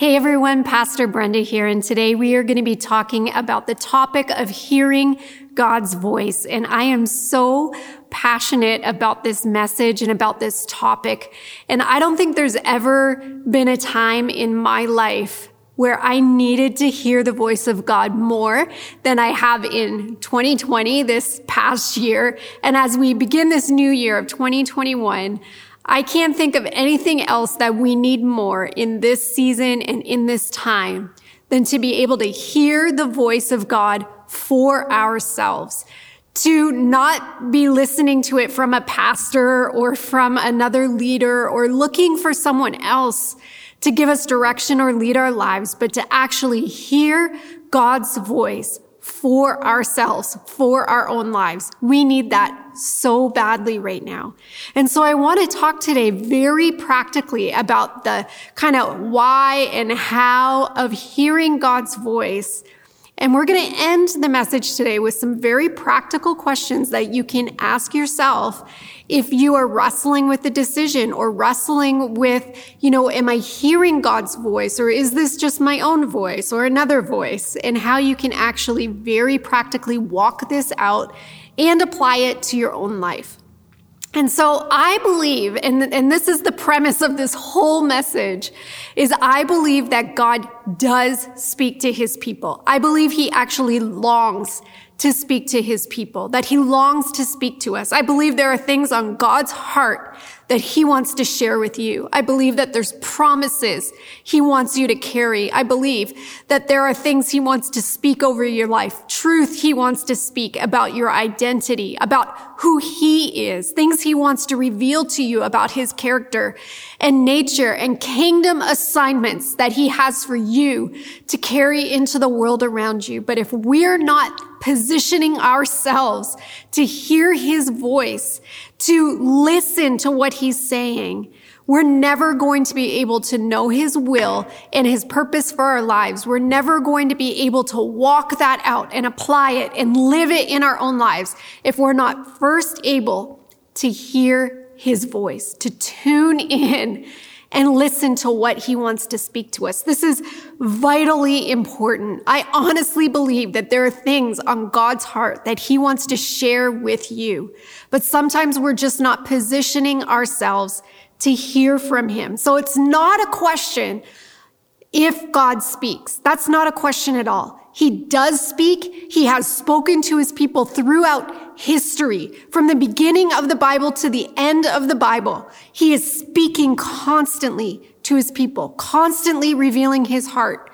Hey everyone, Pastor Brenda here, and today we are going to be talking about the topic of hearing God's voice. And I am so passionate about this message and about this topic. And I don't think there's ever been a time in my life where I needed to hear the voice of God more than I have in 2020, this past year. And as we begin this new year of 2021, I can't think of anything else that we need more in this season and in this time than to be able to hear the voice of God for ourselves. To not be listening to it from a pastor or from another leader or looking for someone else to give us direction or lead our lives, but to actually hear God's voice for ourselves, for our own lives. We need that so badly right now. And so I want to talk today very practically about the kind of why and how of hearing God's voice. And we're going to end the message today with some very practical questions that you can ask yourself if you are wrestling with the decision or wrestling with, you know, am I hearing God's voice or is this just my own voice or another voice? And how you can actually very practically walk this out and apply it to your own life. And so I believe, and, and this is the premise of this whole message, is I believe that God does speak to his people. I believe he actually longs to speak to his people, that he longs to speak to us. I believe there are things on God's heart that he wants to share with you. I believe that there's promises he wants you to carry. I believe that there are things he wants to speak over your life, truth he wants to speak about your identity, about who he is, things he wants to reveal to you about his character and nature and kingdom assignments that he has for you to carry into the world around you. But if we're not positioning ourselves to hear his voice, to listen to what he's saying, we're never going to be able to know his will and his purpose for our lives. We're never going to be able to walk that out and apply it and live it in our own lives if we're not first able to hear his voice, to tune in and listen to what he wants to speak to us. This is vitally important. I honestly believe that there are things on God's heart that he wants to share with you, but sometimes we're just not positioning ourselves to hear from him. So it's not a question if God speaks. That's not a question at all. He does speak. He has spoken to his people throughout history. From the beginning of the Bible to the end of the Bible, he is speaking constantly to his people, constantly revealing his heart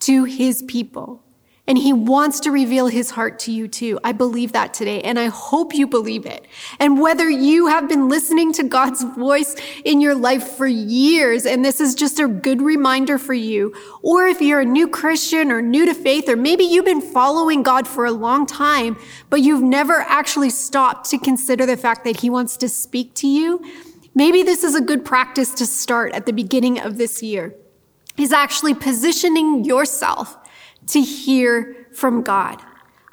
to his people. And he wants to reveal his heart to you too. I believe that today, and I hope you believe it. And whether you have been listening to God's voice in your life for years, and this is just a good reminder for you, or if you're a new Christian or new to faith, or maybe you've been following God for a long time, but you've never actually stopped to consider the fact that he wants to speak to you, maybe this is a good practice to start at the beginning of this year. Is actually positioning yourself to hear from God.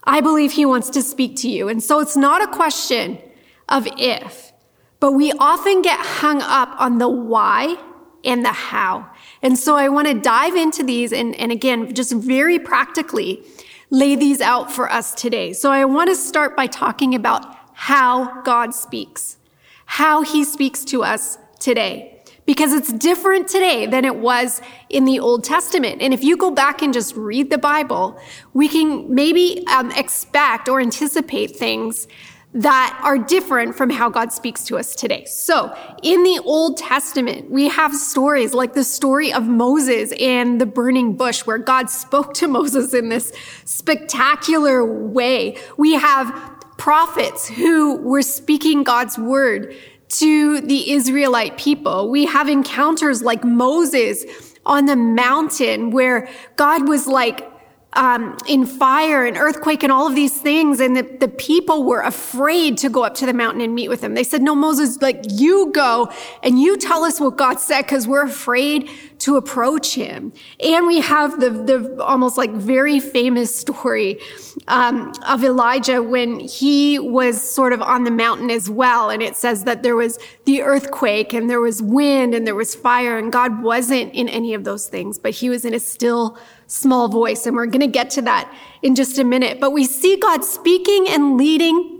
I believe he wants to speak to you. And so it's not a question of if, but we often get hung up on the why and the how. And so I want to dive into these and, and again, just very practically lay these out for us today. So I want to start by talking about how God speaks, how he speaks to us today because it's different today than it was in the Old Testament. And if you go back and just read the Bible, we can maybe um, expect or anticipate things that are different from how God speaks to us today. So in the Old Testament, we have stories like the story of Moses and the burning bush where God spoke to Moses in this spectacular way. We have prophets who were speaking God's word to the Israelite people. We have encounters like Moses on the mountain where God was like um, in fire and earthquake and all of these things. And the, the people were afraid to go up to the mountain and meet with him. They said, no, Moses, like you go and you tell us what God said because we're afraid to approach him. And we have the, the almost like very famous story um, of Elijah when he was sort of on the mountain as well. And it says that there was the earthquake and there was wind and there was fire and God wasn't in any of those things, but he was in a still small voice. And we're going to get to that in just a minute. But we see God speaking and leading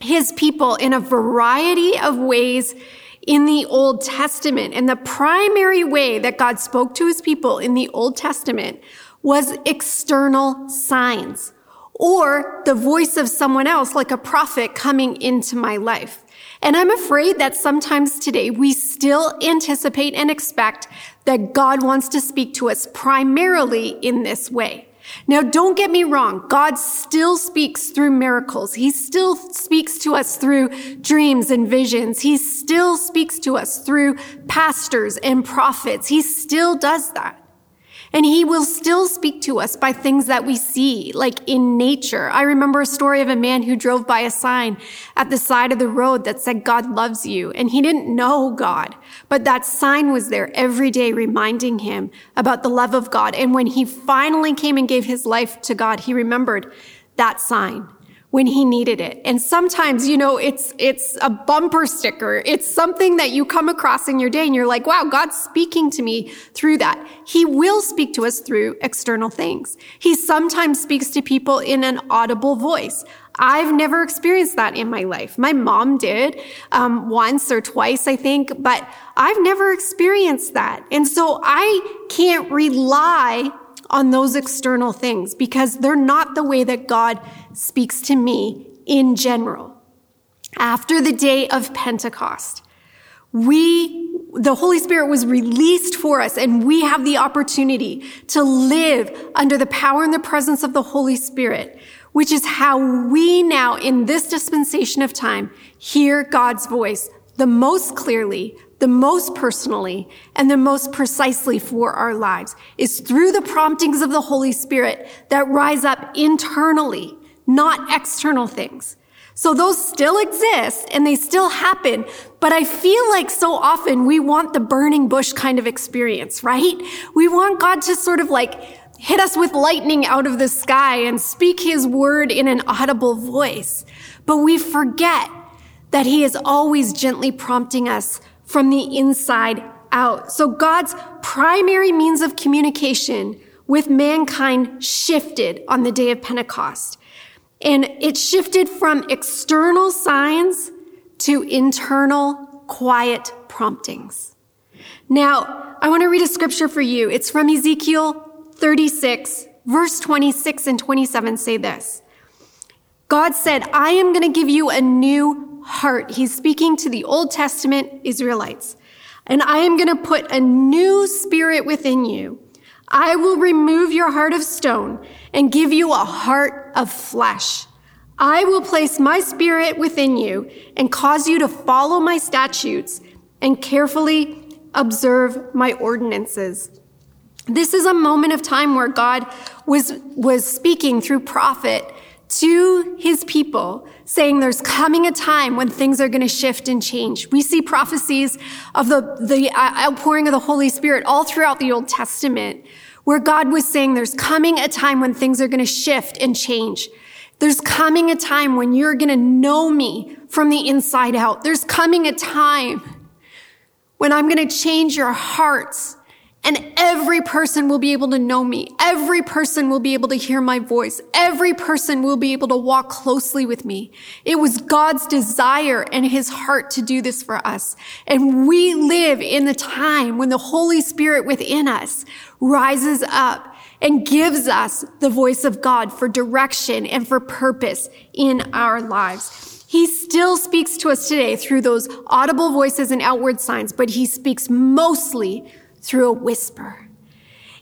his people in a variety of ways in the Old Testament. And the primary way that God spoke to his people in the Old Testament was external signs or the voice of someone else, like a prophet coming into my life. And I'm afraid that sometimes today we still anticipate and expect that God wants to speak to us primarily in this way. Now, don't get me wrong. God still speaks through miracles. He still speaks to us through dreams and visions. He still speaks to us through pastors and prophets. He still does that. And he will still speak to us by things that we see, like in nature. I remember a story of a man who drove by a sign at the side of the road that said, God loves you. And he didn't know God, but that sign was there every day reminding him about the love of God. And when he finally came and gave his life to God, he remembered that sign when he needed it. And sometimes, you know, it's, it's a bumper sticker. It's something that you come across in your day and you're like, wow, God's speaking to me through that. He will speak to us through external things. He sometimes speaks to people in an audible voice. I've never experienced that in my life. My mom did um, once or twice, I think, but I've never experienced that. And so I can't rely on those external things because they're not the way that God speaks to me in general. After the day of Pentecost, we, the Holy Spirit was released for us and we have the opportunity to live under the power and the presence of the Holy Spirit, which is how we now in this dispensation of time hear God's voice the most clearly, the most personally, and the most precisely for our lives is through the promptings of the Holy Spirit that rise up internally, not external things. So those still exist and they still happen, but I feel like so often we want the burning bush kind of experience, right? We want God to sort of like hit us with lightning out of the sky and speak his word in an audible voice. But we forget that he is always gently prompting us from the inside out. So God's primary means of communication with mankind shifted on the day of Pentecost. And it shifted from external signs to internal quiet promptings. Now, I want to read a scripture for you. It's from Ezekiel 36, verse 26 and 27 say this. God said, I am going to give you a new heart. He's speaking to the Old Testament Israelites. And I am going to put a new spirit within you. I will remove your heart of stone and give you a heart of flesh. I will place my spirit within you and cause you to follow my statutes and carefully observe my ordinances. This is a moment of time where God was, was speaking through prophet to his people, saying there's coming a time when things are going to shift and change. We see prophecies of the, the uh, outpouring of the Holy Spirit all throughout the Old Testament, where God was saying there's coming a time when things are going to shift and change. There's coming a time when you're going to know me from the inside out. There's coming a time when I'm going to change your hearts and every person will be able to know me. Every person will be able to hear my voice. Every person will be able to walk closely with me. It was God's desire and his heart to do this for us. And we live in the time when the Holy Spirit within us rises up and gives us the voice of God for direction and for purpose in our lives. He still speaks to us today through those audible voices and outward signs, but he speaks mostly through a whisper.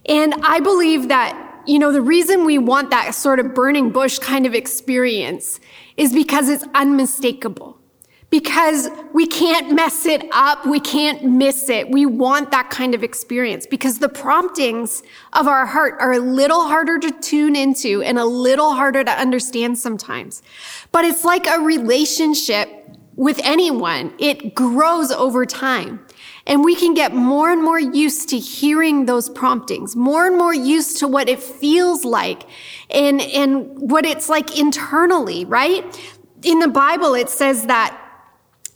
And I believe that, you know, the reason we want that sort of burning bush kind of experience is because it's unmistakable. because we can't mess it up. We can't miss it. We want that kind of experience because the promptings of our heart are a little harder to tune into and a little harder to understand sometimes. But it's like a relationship with anyone. It grows over time. And we can get more and more used to hearing those promptings, more and more used to what it feels like and, and what it's like internally, right? In the Bible, it says that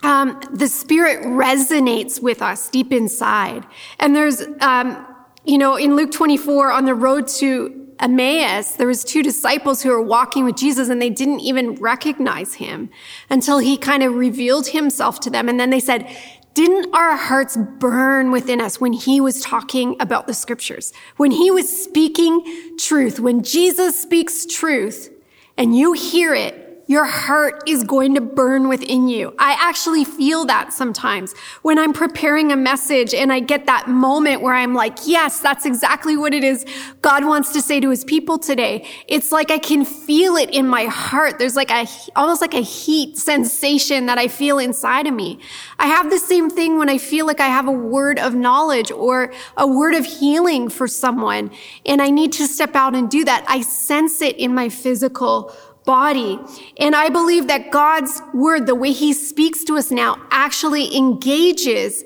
um, the Spirit resonates with us deep inside. And there's, um, you know, in Luke 24, on the road to Emmaus, there was two disciples who were walking with Jesus and they didn't even recognize him until he kind of revealed himself to them. And then they said, didn't our hearts burn within us when he was talking about the scriptures? When he was speaking truth, when Jesus speaks truth and you hear it, your heart is going to burn within you. I actually feel that sometimes when I'm preparing a message and I get that moment where I'm like, yes, that's exactly what it is God wants to say to his people today. It's like I can feel it in my heart. There's like a, almost like a heat sensation that I feel inside of me. I have the same thing when I feel like I have a word of knowledge or a word of healing for someone and I need to step out and do that. I sense it in my physical body. And I believe that God's word, the way he speaks to us now, actually engages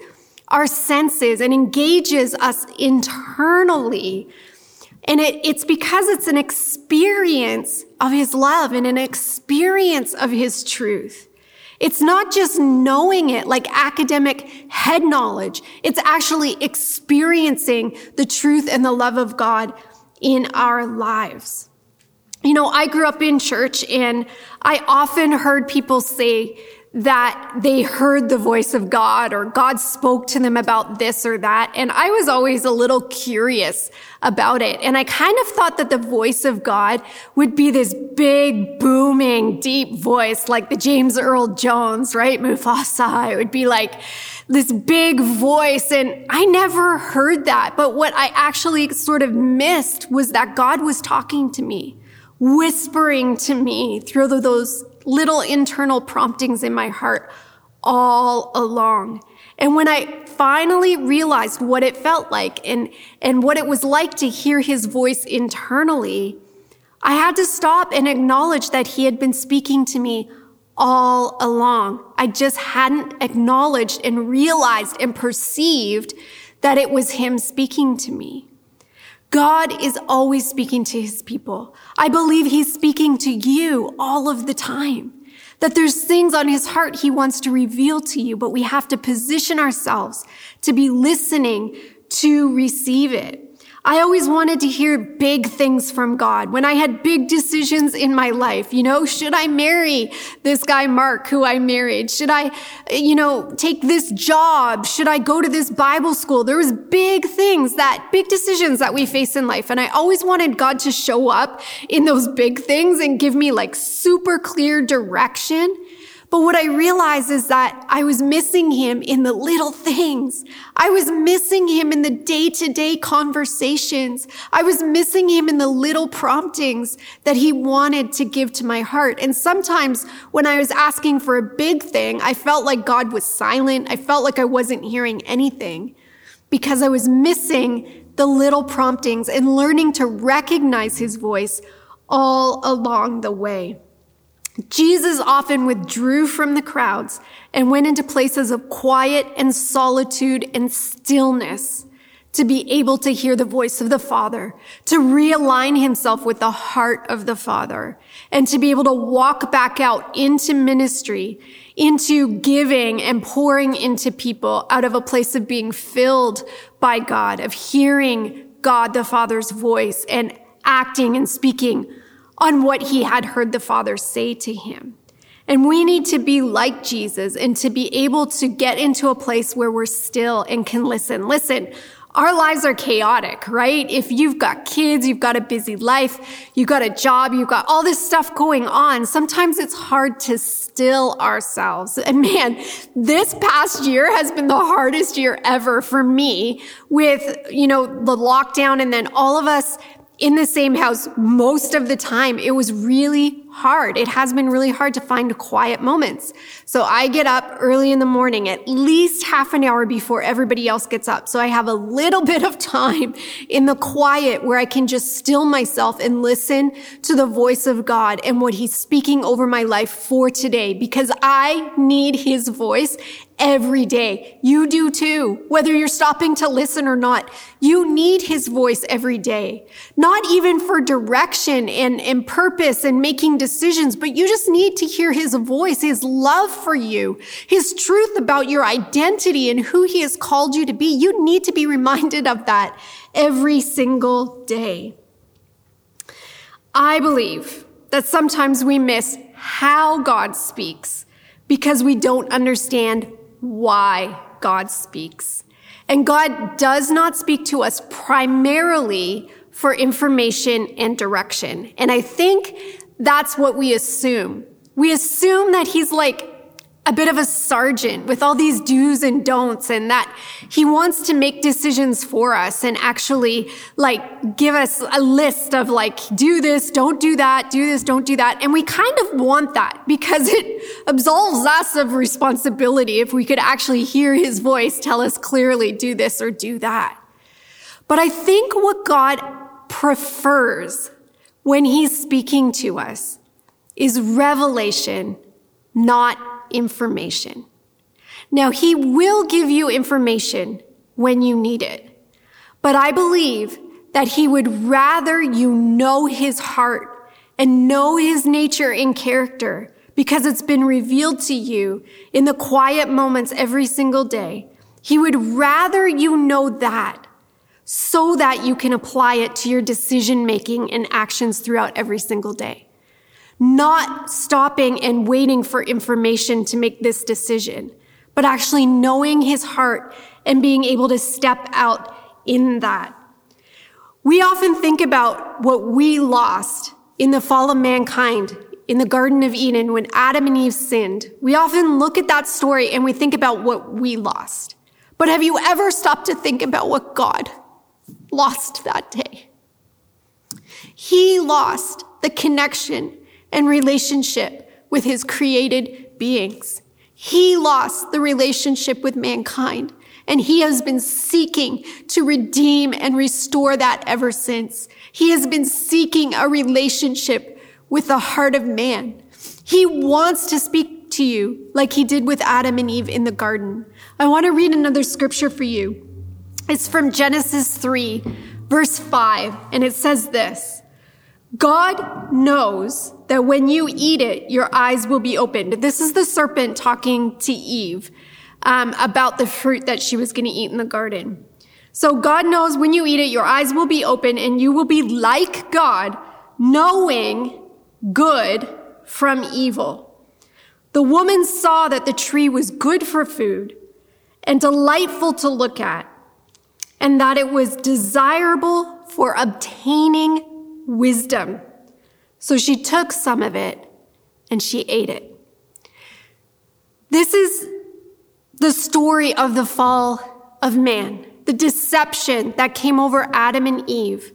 our senses and engages us internally. And it, it's because it's an experience of his love and an experience of his truth. It's not just knowing it like academic head knowledge. It's actually experiencing the truth and the love of God in our lives. You know, I grew up in church and I often heard people say that they heard the voice of God or God spoke to them about this or that. And I was always a little curious about it. And I kind of thought that the voice of God would be this big, booming, deep voice like the James Earl Jones, right? Mufasa. It would be like this big voice. And I never heard that. But what I actually sort of missed was that God was talking to me whispering to me through those little internal promptings in my heart all along. And when I finally realized what it felt like and, and what it was like to hear his voice internally, I had to stop and acknowledge that he had been speaking to me all along. I just hadn't acknowledged and realized and perceived that it was him speaking to me. God is always speaking to his people. I believe he's speaking to you all of the time. That there's things on his heart he wants to reveal to you, but we have to position ourselves to be listening to receive it. I always wanted to hear big things from God. When I had big decisions in my life, you know, should I marry this guy Mark who I married? Should I, you know, take this job? Should I go to this Bible school? There was big things that, big decisions that we face in life. And I always wanted God to show up in those big things and give me like super clear direction. But what I realized is that I was missing him in the little things. I was missing him in the day to day conversations. I was missing him in the little promptings that he wanted to give to my heart. And sometimes when I was asking for a big thing, I felt like God was silent. I felt like I wasn't hearing anything because I was missing the little promptings and learning to recognize his voice all along the way. Jesus often withdrew from the crowds and went into places of quiet and solitude and stillness to be able to hear the voice of the Father, to realign himself with the heart of the Father, and to be able to walk back out into ministry, into giving and pouring into people out of a place of being filled by God, of hearing God the Father's voice and acting and speaking on what he had heard the Father say to him. And we need to be like Jesus and to be able to get into a place where we're still and can listen. Listen, our lives are chaotic, right? If you've got kids, you've got a busy life, you've got a job, you've got all this stuff going on. Sometimes it's hard to still ourselves. And man, this past year has been the hardest year ever for me with, you know, the lockdown and then all of us in the same house most of the time. It was really hard. It has been really hard to find quiet moments. So I get up early in the morning, at least half an hour before everybody else gets up. So I have a little bit of time in the quiet where I can just still myself and listen to the voice of God and what he's speaking over my life for today because I need his voice every day. You do too, whether you're stopping to listen or not. You need his voice every day, not even for direction and, and purpose and making decisions, but you just need to hear his voice, his love for you, his truth about your identity and who he has called you to be. You need to be reminded of that every single day. I believe that sometimes we miss how God speaks because we don't understand why God speaks. And God does not speak to us primarily for information and direction. And I think that's what we assume. We assume that he's like a bit of a sergeant with all these do's and don'ts and that he wants to make decisions for us and actually like give us a list of like, do this, don't do that, do this, don't do that. And we kind of want that because it absolves us of responsibility if we could actually hear his voice tell us clearly, do this or do that. But I think what God prefers when he's speaking to us is revelation, not information. Now, he will give you information when you need it. But I believe that he would rather you know his heart and know his nature and character because it's been revealed to you in the quiet moments every single day. He would rather you know that so that you can apply it to your decision making and actions throughout every single day not stopping and waiting for information to make this decision, but actually knowing his heart and being able to step out in that. We often think about what we lost in the fall of mankind in the Garden of Eden when Adam and Eve sinned. We often look at that story and we think about what we lost. But have you ever stopped to think about what God lost that day? He lost the connection and relationship with his created beings. He lost the relationship with mankind, and he has been seeking to redeem and restore that ever since. He has been seeking a relationship with the heart of man. He wants to speak to you like he did with Adam and Eve in the garden. I want to read another scripture for you. It's from Genesis 3, verse 5, and it says this. God knows that when you eat it, your eyes will be opened. This is the serpent talking to Eve um, about the fruit that she was going to eat in the garden. So God knows when you eat it, your eyes will be open and you will be like God, knowing good from evil. The woman saw that the tree was good for food and delightful to look at, and that it was desirable for obtaining wisdom. So she took some of it and she ate it. This is the story of the fall of man. The deception that came over Adam and Eve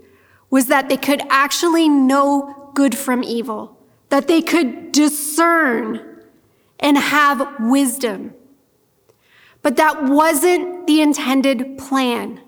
was that they could actually know good from evil, that they could discern and have wisdom. But that wasn't the intended plan.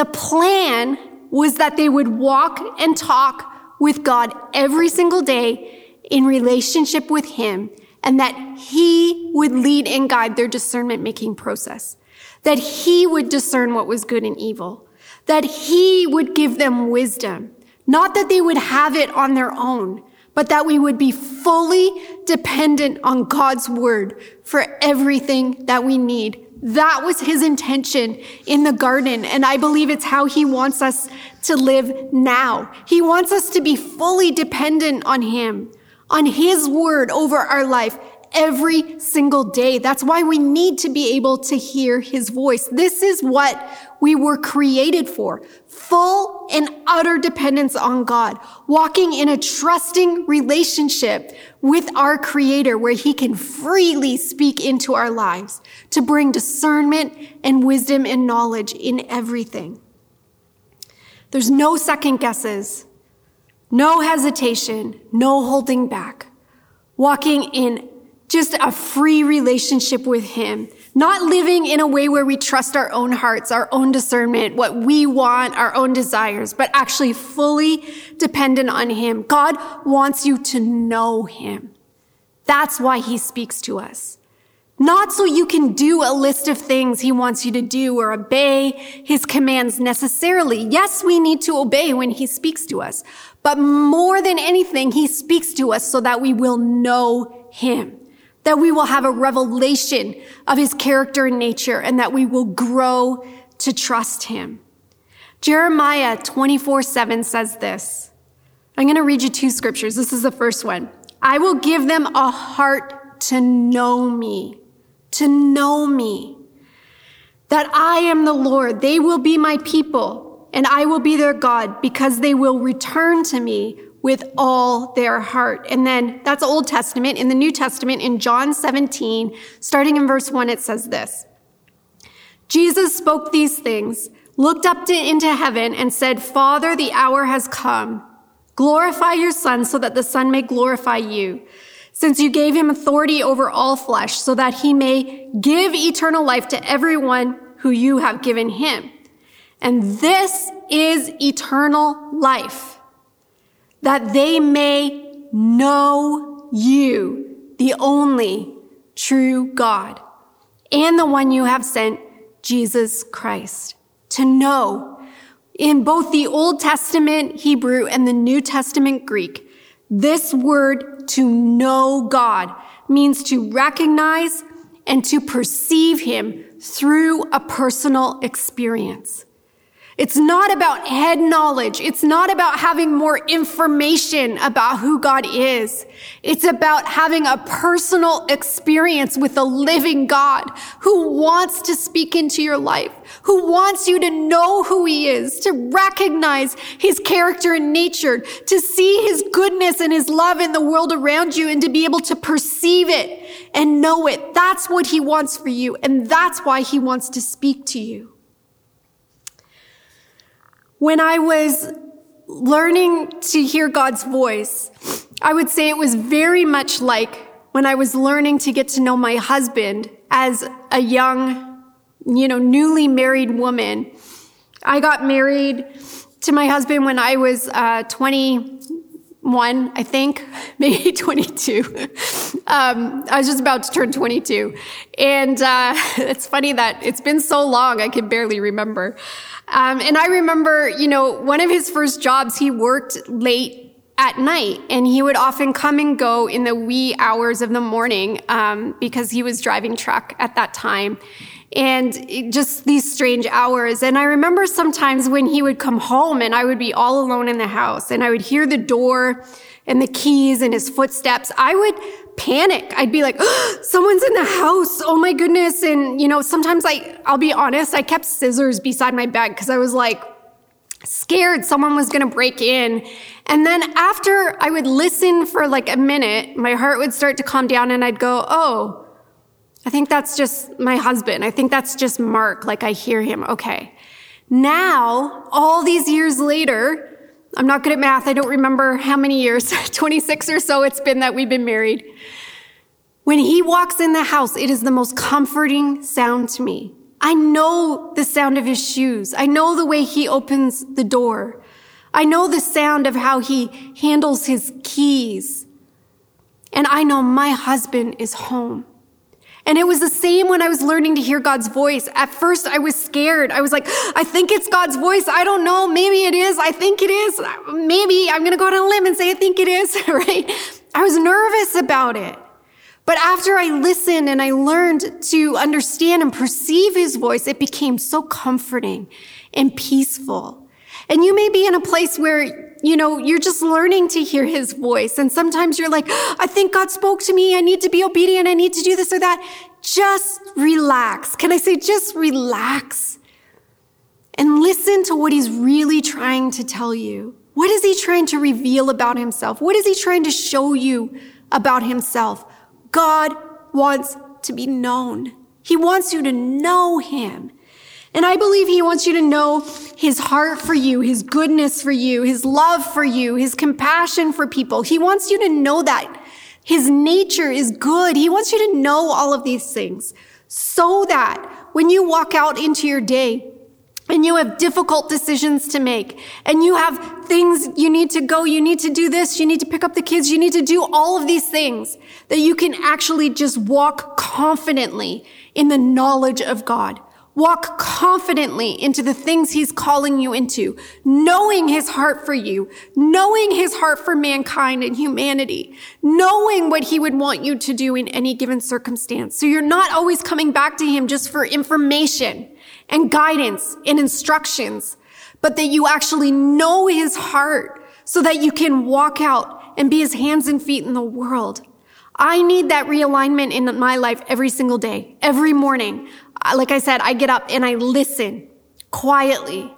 The plan was that they would walk and talk with God every single day in relationship with Him and that He would lead and guide their discernment making process. That He would discern what was good and evil. That He would give them wisdom. Not that they would have it on their own, but that we would be fully dependent on God's word for everything that we need that was his intention in the garden. And I believe it's how he wants us to live now. He wants us to be fully dependent on him, on his word over our life every single day. That's why we need to be able to hear his voice. This is what we were created for. Full and utter dependence on God, walking in a trusting relationship with our creator where he can freely speak into our lives to bring discernment and wisdom and knowledge in everything. There's no second guesses. No hesitation, no holding back. Walking in just a free relationship with Him. Not living in a way where we trust our own hearts, our own discernment, what we want, our own desires, but actually fully dependent on Him. God wants you to know Him. That's why He speaks to us. Not so you can do a list of things He wants you to do or obey His commands necessarily. Yes, we need to obey when He speaks to us, but more than anything, He speaks to us so that we will know Him that we will have a revelation of his character and nature and that we will grow to trust him. Jeremiah 24 7 says this. I'm going to read you two scriptures. This is the first one. I will give them a heart to know me, to know me, that I am the Lord. They will be my people and I will be their God because they will return to me with all their heart. And then that's Old Testament. In the New Testament, in John 17, starting in verse 1, it says this Jesus spoke these things, looked up to, into heaven, and said, Father, the hour has come. Glorify your Son so that the Son may glorify you. Since you gave him authority over all flesh, so that he may give eternal life to everyone who you have given him. And this is eternal life that they may know you, the only true God, and the one you have sent, Jesus Christ. To know in both the Old Testament Hebrew and the New Testament Greek, this word to know God means to recognize and to perceive him through a personal experience. It's not about head knowledge. It's not about having more information about who God is. It's about having a personal experience with the living God who wants to speak into your life, who wants you to know who he is, to recognize his character and nature, to see his goodness and his love in the world around you and to be able to perceive it and know it. That's what he wants for you. And that's why he wants to speak to you. When I was learning to hear God's voice, I would say it was very much like when I was learning to get to know my husband as a young, you know, newly married woman. I got married to my husband when I was uh, 21, I think, maybe 22. Um, I was just about to turn 22. And uh, it's funny that it's been so long, I can barely remember. Um, and I remember, you know, one of his first jobs, he worked late at night and he would often come and go in the wee hours of the morning um, because he was driving truck at that time and just these strange hours and i remember sometimes when he would come home and i would be all alone in the house and i would hear the door and the keys and his footsteps i would panic. I'd be like, oh, someone's in the house. Oh my goodness. And, you know, sometimes I, I'll be honest, I kept scissors beside my bed because I was like, scared someone was going to break in. And then after I would listen for like a minute, my heart would start to calm down and I'd go, Oh, I think that's just my husband. I think that's just Mark. Like I hear him. Okay. Now, all these years later, I'm not good at math. I don't remember how many years, 26 or so it's been that we've been married. When he walks in the house, it is the most comforting sound to me. I know the sound of his shoes. I know the way he opens the door. I know the sound of how he handles his keys. And I know my husband is home. And it was the same when I was learning to hear God's voice. At first, I was scared. I was like, I think it's God's voice. I don't know. Maybe it is. I think it is. Maybe I'm going to go out on a limb and say I think it is, right? I was nervous about it. But after I listened and I learned to understand and perceive his voice, it became so comforting and peaceful. And you may be in a place where, you know, you're just learning to hear his voice. And sometimes you're like, I think God spoke to me. I need to be obedient. I need to do this or that. Just relax. Can I say just relax? And listen to what he's really trying to tell you. What is he trying to reveal about himself? What is he trying to show you about himself? God wants to be known. He wants you to know him. And I believe he wants you to know his heart for you, his goodness for you, his love for you, his compassion for people. He wants you to know that his nature is good. He wants you to know all of these things so that when you walk out into your day, and you have difficult decisions to make and you have things you need to go, you need to do this, you need to pick up the kids, you need to do all of these things that you can actually just walk confidently in the knowledge of God. Walk confidently into the things he's calling you into, knowing his heart for you, knowing his heart for mankind and humanity, knowing what he would want you to do in any given circumstance. So you're not always coming back to him just for information and guidance and instructions, but that you actually know his heart so that you can walk out and be his hands and feet in the world. I need that realignment in my life every single day, every morning. Uh, like I said, I get up and I listen quietly.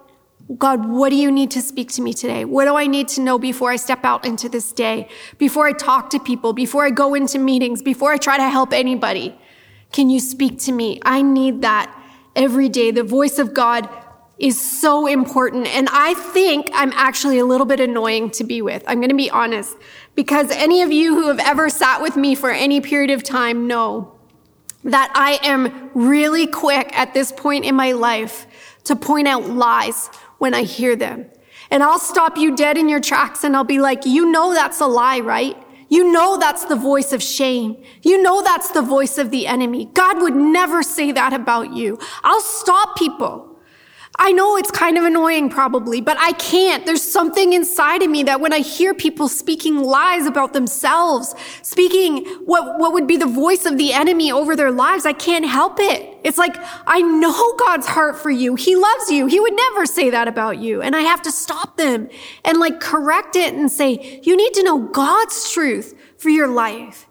God, what do you need to speak to me today? What do I need to know before I step out into this day? Before I talk to people, before I go into meetings, before I try to help anybody? Can you speak to me? I need that every day. The voice of God is so important. And I think I'm actually a little bit annoying to be with. I'm going to be honest because any of you who have ever sat with me for any period of time know that I am really quick at this point in my life to point out lies when I hear them. And I'll stop you dead in your tracks and I'll be like, you know that's a lie, right? You know that's the voice of shame. You know that's the voice of the enemy. God would never say that about you. I'll stop people. I know it's kind of annoying probably, but I can't. There's something inside of me that when I hear people speaking lies about themselves, speaking what, what would be the voice of the enemy over their lives, I can't help it. It's like, I know God's heart for you. He loves you. He would never say that about you. And I have to stop them and like correct it and say, you need to know God's truth for your life.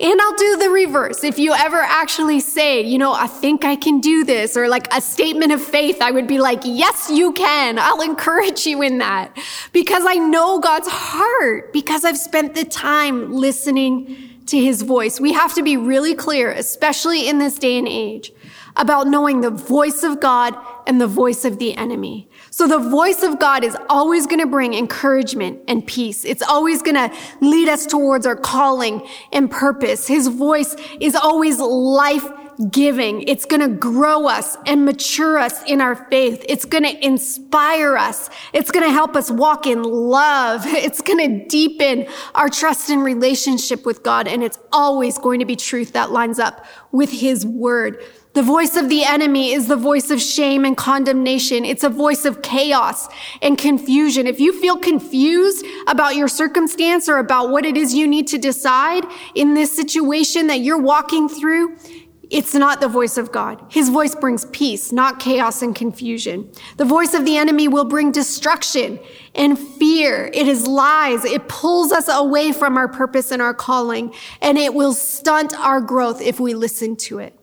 And I'll do the reverse. If you ever actually say, you know, I think I can do this, or like a statement of faith, I would be like, yes, you can. I'll encourage you in that because I know God's heart, because I've spent the time listening to his voice. We have to be really clear, especially in this day and age, about knowing the voice of God and the voice of the enemy. So the voice of God is always going to bring encouragement and peace. It's always going to lead us towards our calling and purpose. His voice is always life giving. It's going to grow us and mature us in our faith. It's going to inspire us. It's going to help us walk in love. It's going to deepen our trust and relationship with God. And it's always going to be truth that lines up with his word. The voice of the enemy is the voice of shame and condemnation. It's a voice of chaos and confusion. If you feel confused about your circumstance or about what it is you need to decide in this situation that you're walking through, it's not the voice of God. His voice brings peace, not chaos and confusion. The voice of the enemy will bring destruction and fear. It is lies. It pulls us away from our purpose and our calling, and it will stunt our growth if we listen to it.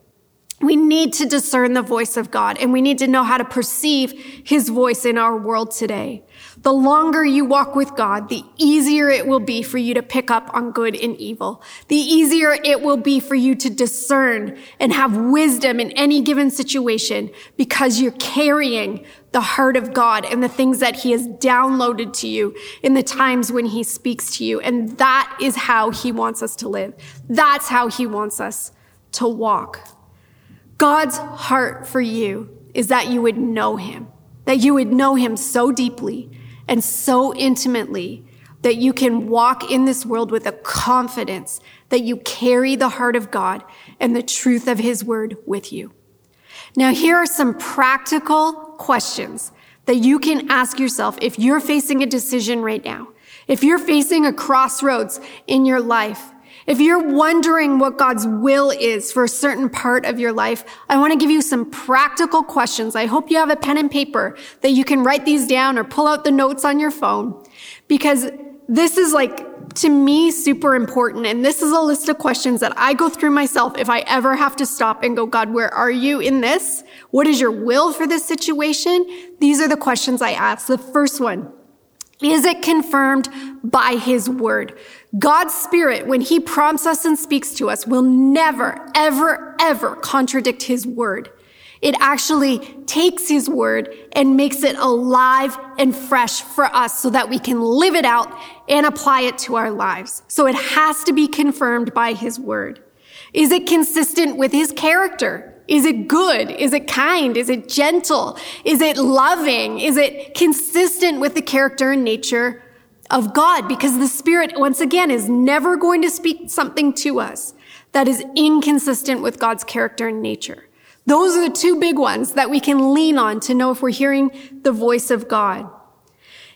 We need to discern the voice of God and we need to know how to perceive his voice in our world today. The longer you walk with God, the easier it will be for you to pick up on good and evil. The easier it will be for you to discern and have wisdom in any given situation because you're carrying the heart of God and the things that he has downloaded to you in the times when he speaks to you. And that is how he wants us to live. That's how he wants us to walk. God's heart for you is that you would know him, that you would know him so deeply and so intimately that you can walk in this world with a confidence that you carry the heart of God and the truth of his word with you. Now, here are some practical questions that you can ask yourself if you're facing a decision right now. If you're facing a crossroads in your life, if you're wondering what God's will is for a certain part of your life, I want to give you some practical questions. I hope you have a pen and paper that you can write these down or pull out the notes on your phone because this is like, to me, super important. And this is a list of questions that I go through myself if I ever have to stop and go, God, where are you in this? What is your will for this situation? These are the questions I ask. The first one, is it confirmed by his word? God's spirit, when he prompts us and speaks to us, will never, ever, ever contradict his word. It actually takes his word and makes it alive and fresh for us so that we can live it out and apply it to our lives. So it has to be confirmed by his word. Is it consistent with his character? Is it good? Is it kind? Is it gentle? Is it loving? Is it consistent with the character and nature of God? Because the Spirit, once again, is never going to speak something to us that is inconsistent with God's character and nature. Those are the two big ones that we can lean on to know if we're hearing the voice of God.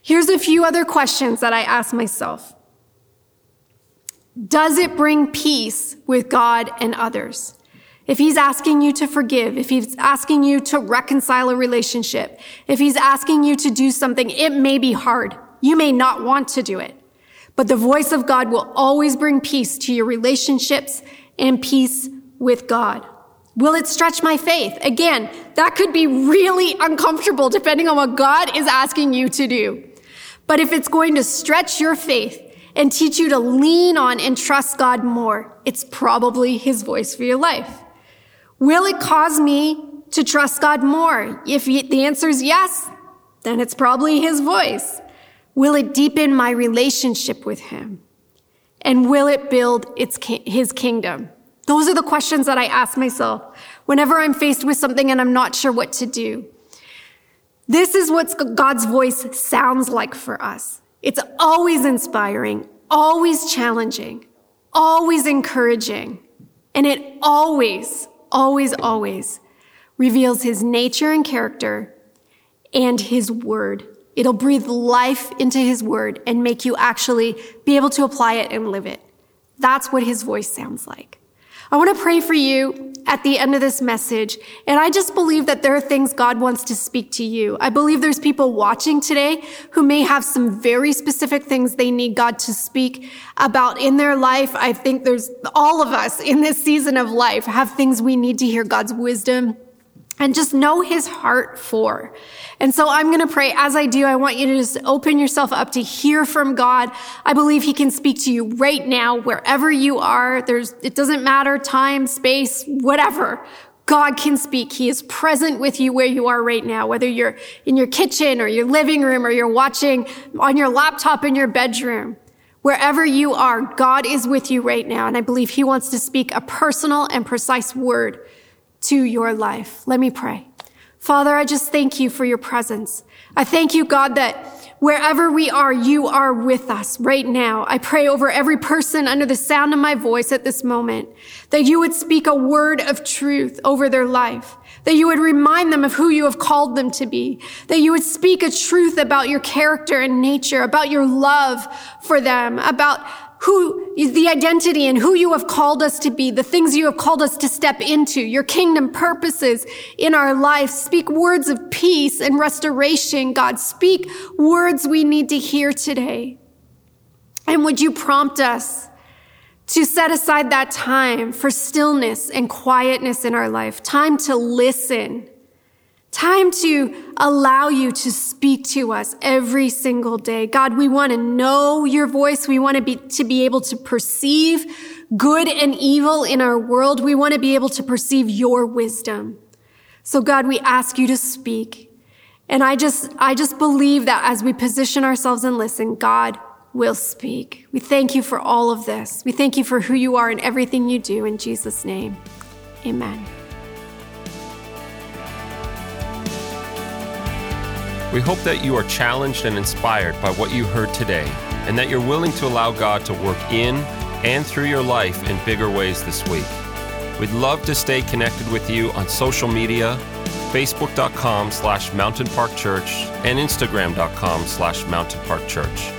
Here's a few other questions that I ask myself. Does it bring peace with God and others? If he's asking you to forgive, if he's asking you to reconcile a relationship, if he's asking you to do something, it may be hard. You may not want to do it. But the voice of God will always bring peace to your relationships and peace with God. Will it stretch my faith? Again, that could be really uncomfortable depending on what God is asking you to do. But if it's going to stretch your faith and teach you to lean on and trust God more, it's probably his voice for your life. Will it cause me to trust God more? If the answer is yes, then it's probably his voice. Will it deepen my relationship with him? And will it build its, his kingdom? Those are the questions that I ask myself whenever I'm faced with something and I'm not sure what to do. This is what God's voice sounds like for us. It's always inspiring, always challenging, always encouraging, and it always always, always reveals his nature and character and his word. It'll breathe life into his word and make you actually be able to apply it and live it. That's what his voice sounds like. I want to pray for you at the end of this message. And I just believe that there are things God wants to speak to you. I believe there's people watching today who may have some very specific things they need God to speak about in their life. I think there's all of us in this season of life have things we need to hear God's wisdom and just know his heart for. And so I'm going to pray. As I do, I want you to just open yourself up to hear from God. I believe he can speak to you right now, wherever you are. There's, it doesn't matter time, space, whatever. God can speak. He is present with you where you are right now, whether you're in your kitchen or your living room or you're watching on your laptop in your bedroom. Wherever you are, God is with you right now. And I believe he wants to speak a personal and precise word to your life. Let me pray. Father, I just thank you for your presence. I thank you, God, that wherever we are, you are with us right now. I pray over every person under the sound of my voice at this moment that you would speak a word of truth over their life, that you would remind them of who you have called them to be, that you would speak a truth about your character and nature, about your love for them, about who the identity and who you have called us to be, the things you have called us to step into, your kingdom purposes in our life. Speak words of peace and restoration, God. Speak words we need to hear today. And would you prompt us to set aside that time for stillness and quietness in our life, time to listen Time to allow you to speak to us every single day. God, we want to know your voice. We want to be, to be able to perceive good and evil in our world. We want to be able to perceive your wisdom. So God, we ask you to speak. And I just, I just believe that as we position ourselves and listen, God will speak. We thank you for all of this. We thank you for who you are and everything you do in Jesus' name. Amen. We hope that you are challenged and inspired by what you heard today, and that you're willing to allow God to work in and through your life in bigger ways this week. We'd love to stay connected with you on social media, facebook.com slash Mountain Park Church and instagram.com slash Mountain Park Church.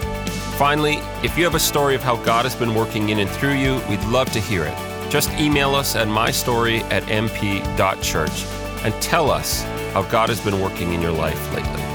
Finally, if you have a story of how God has been working in and through you, we'd love to hear it. Just email us at mystory at mp.church and tell us how God has been working in your life lately.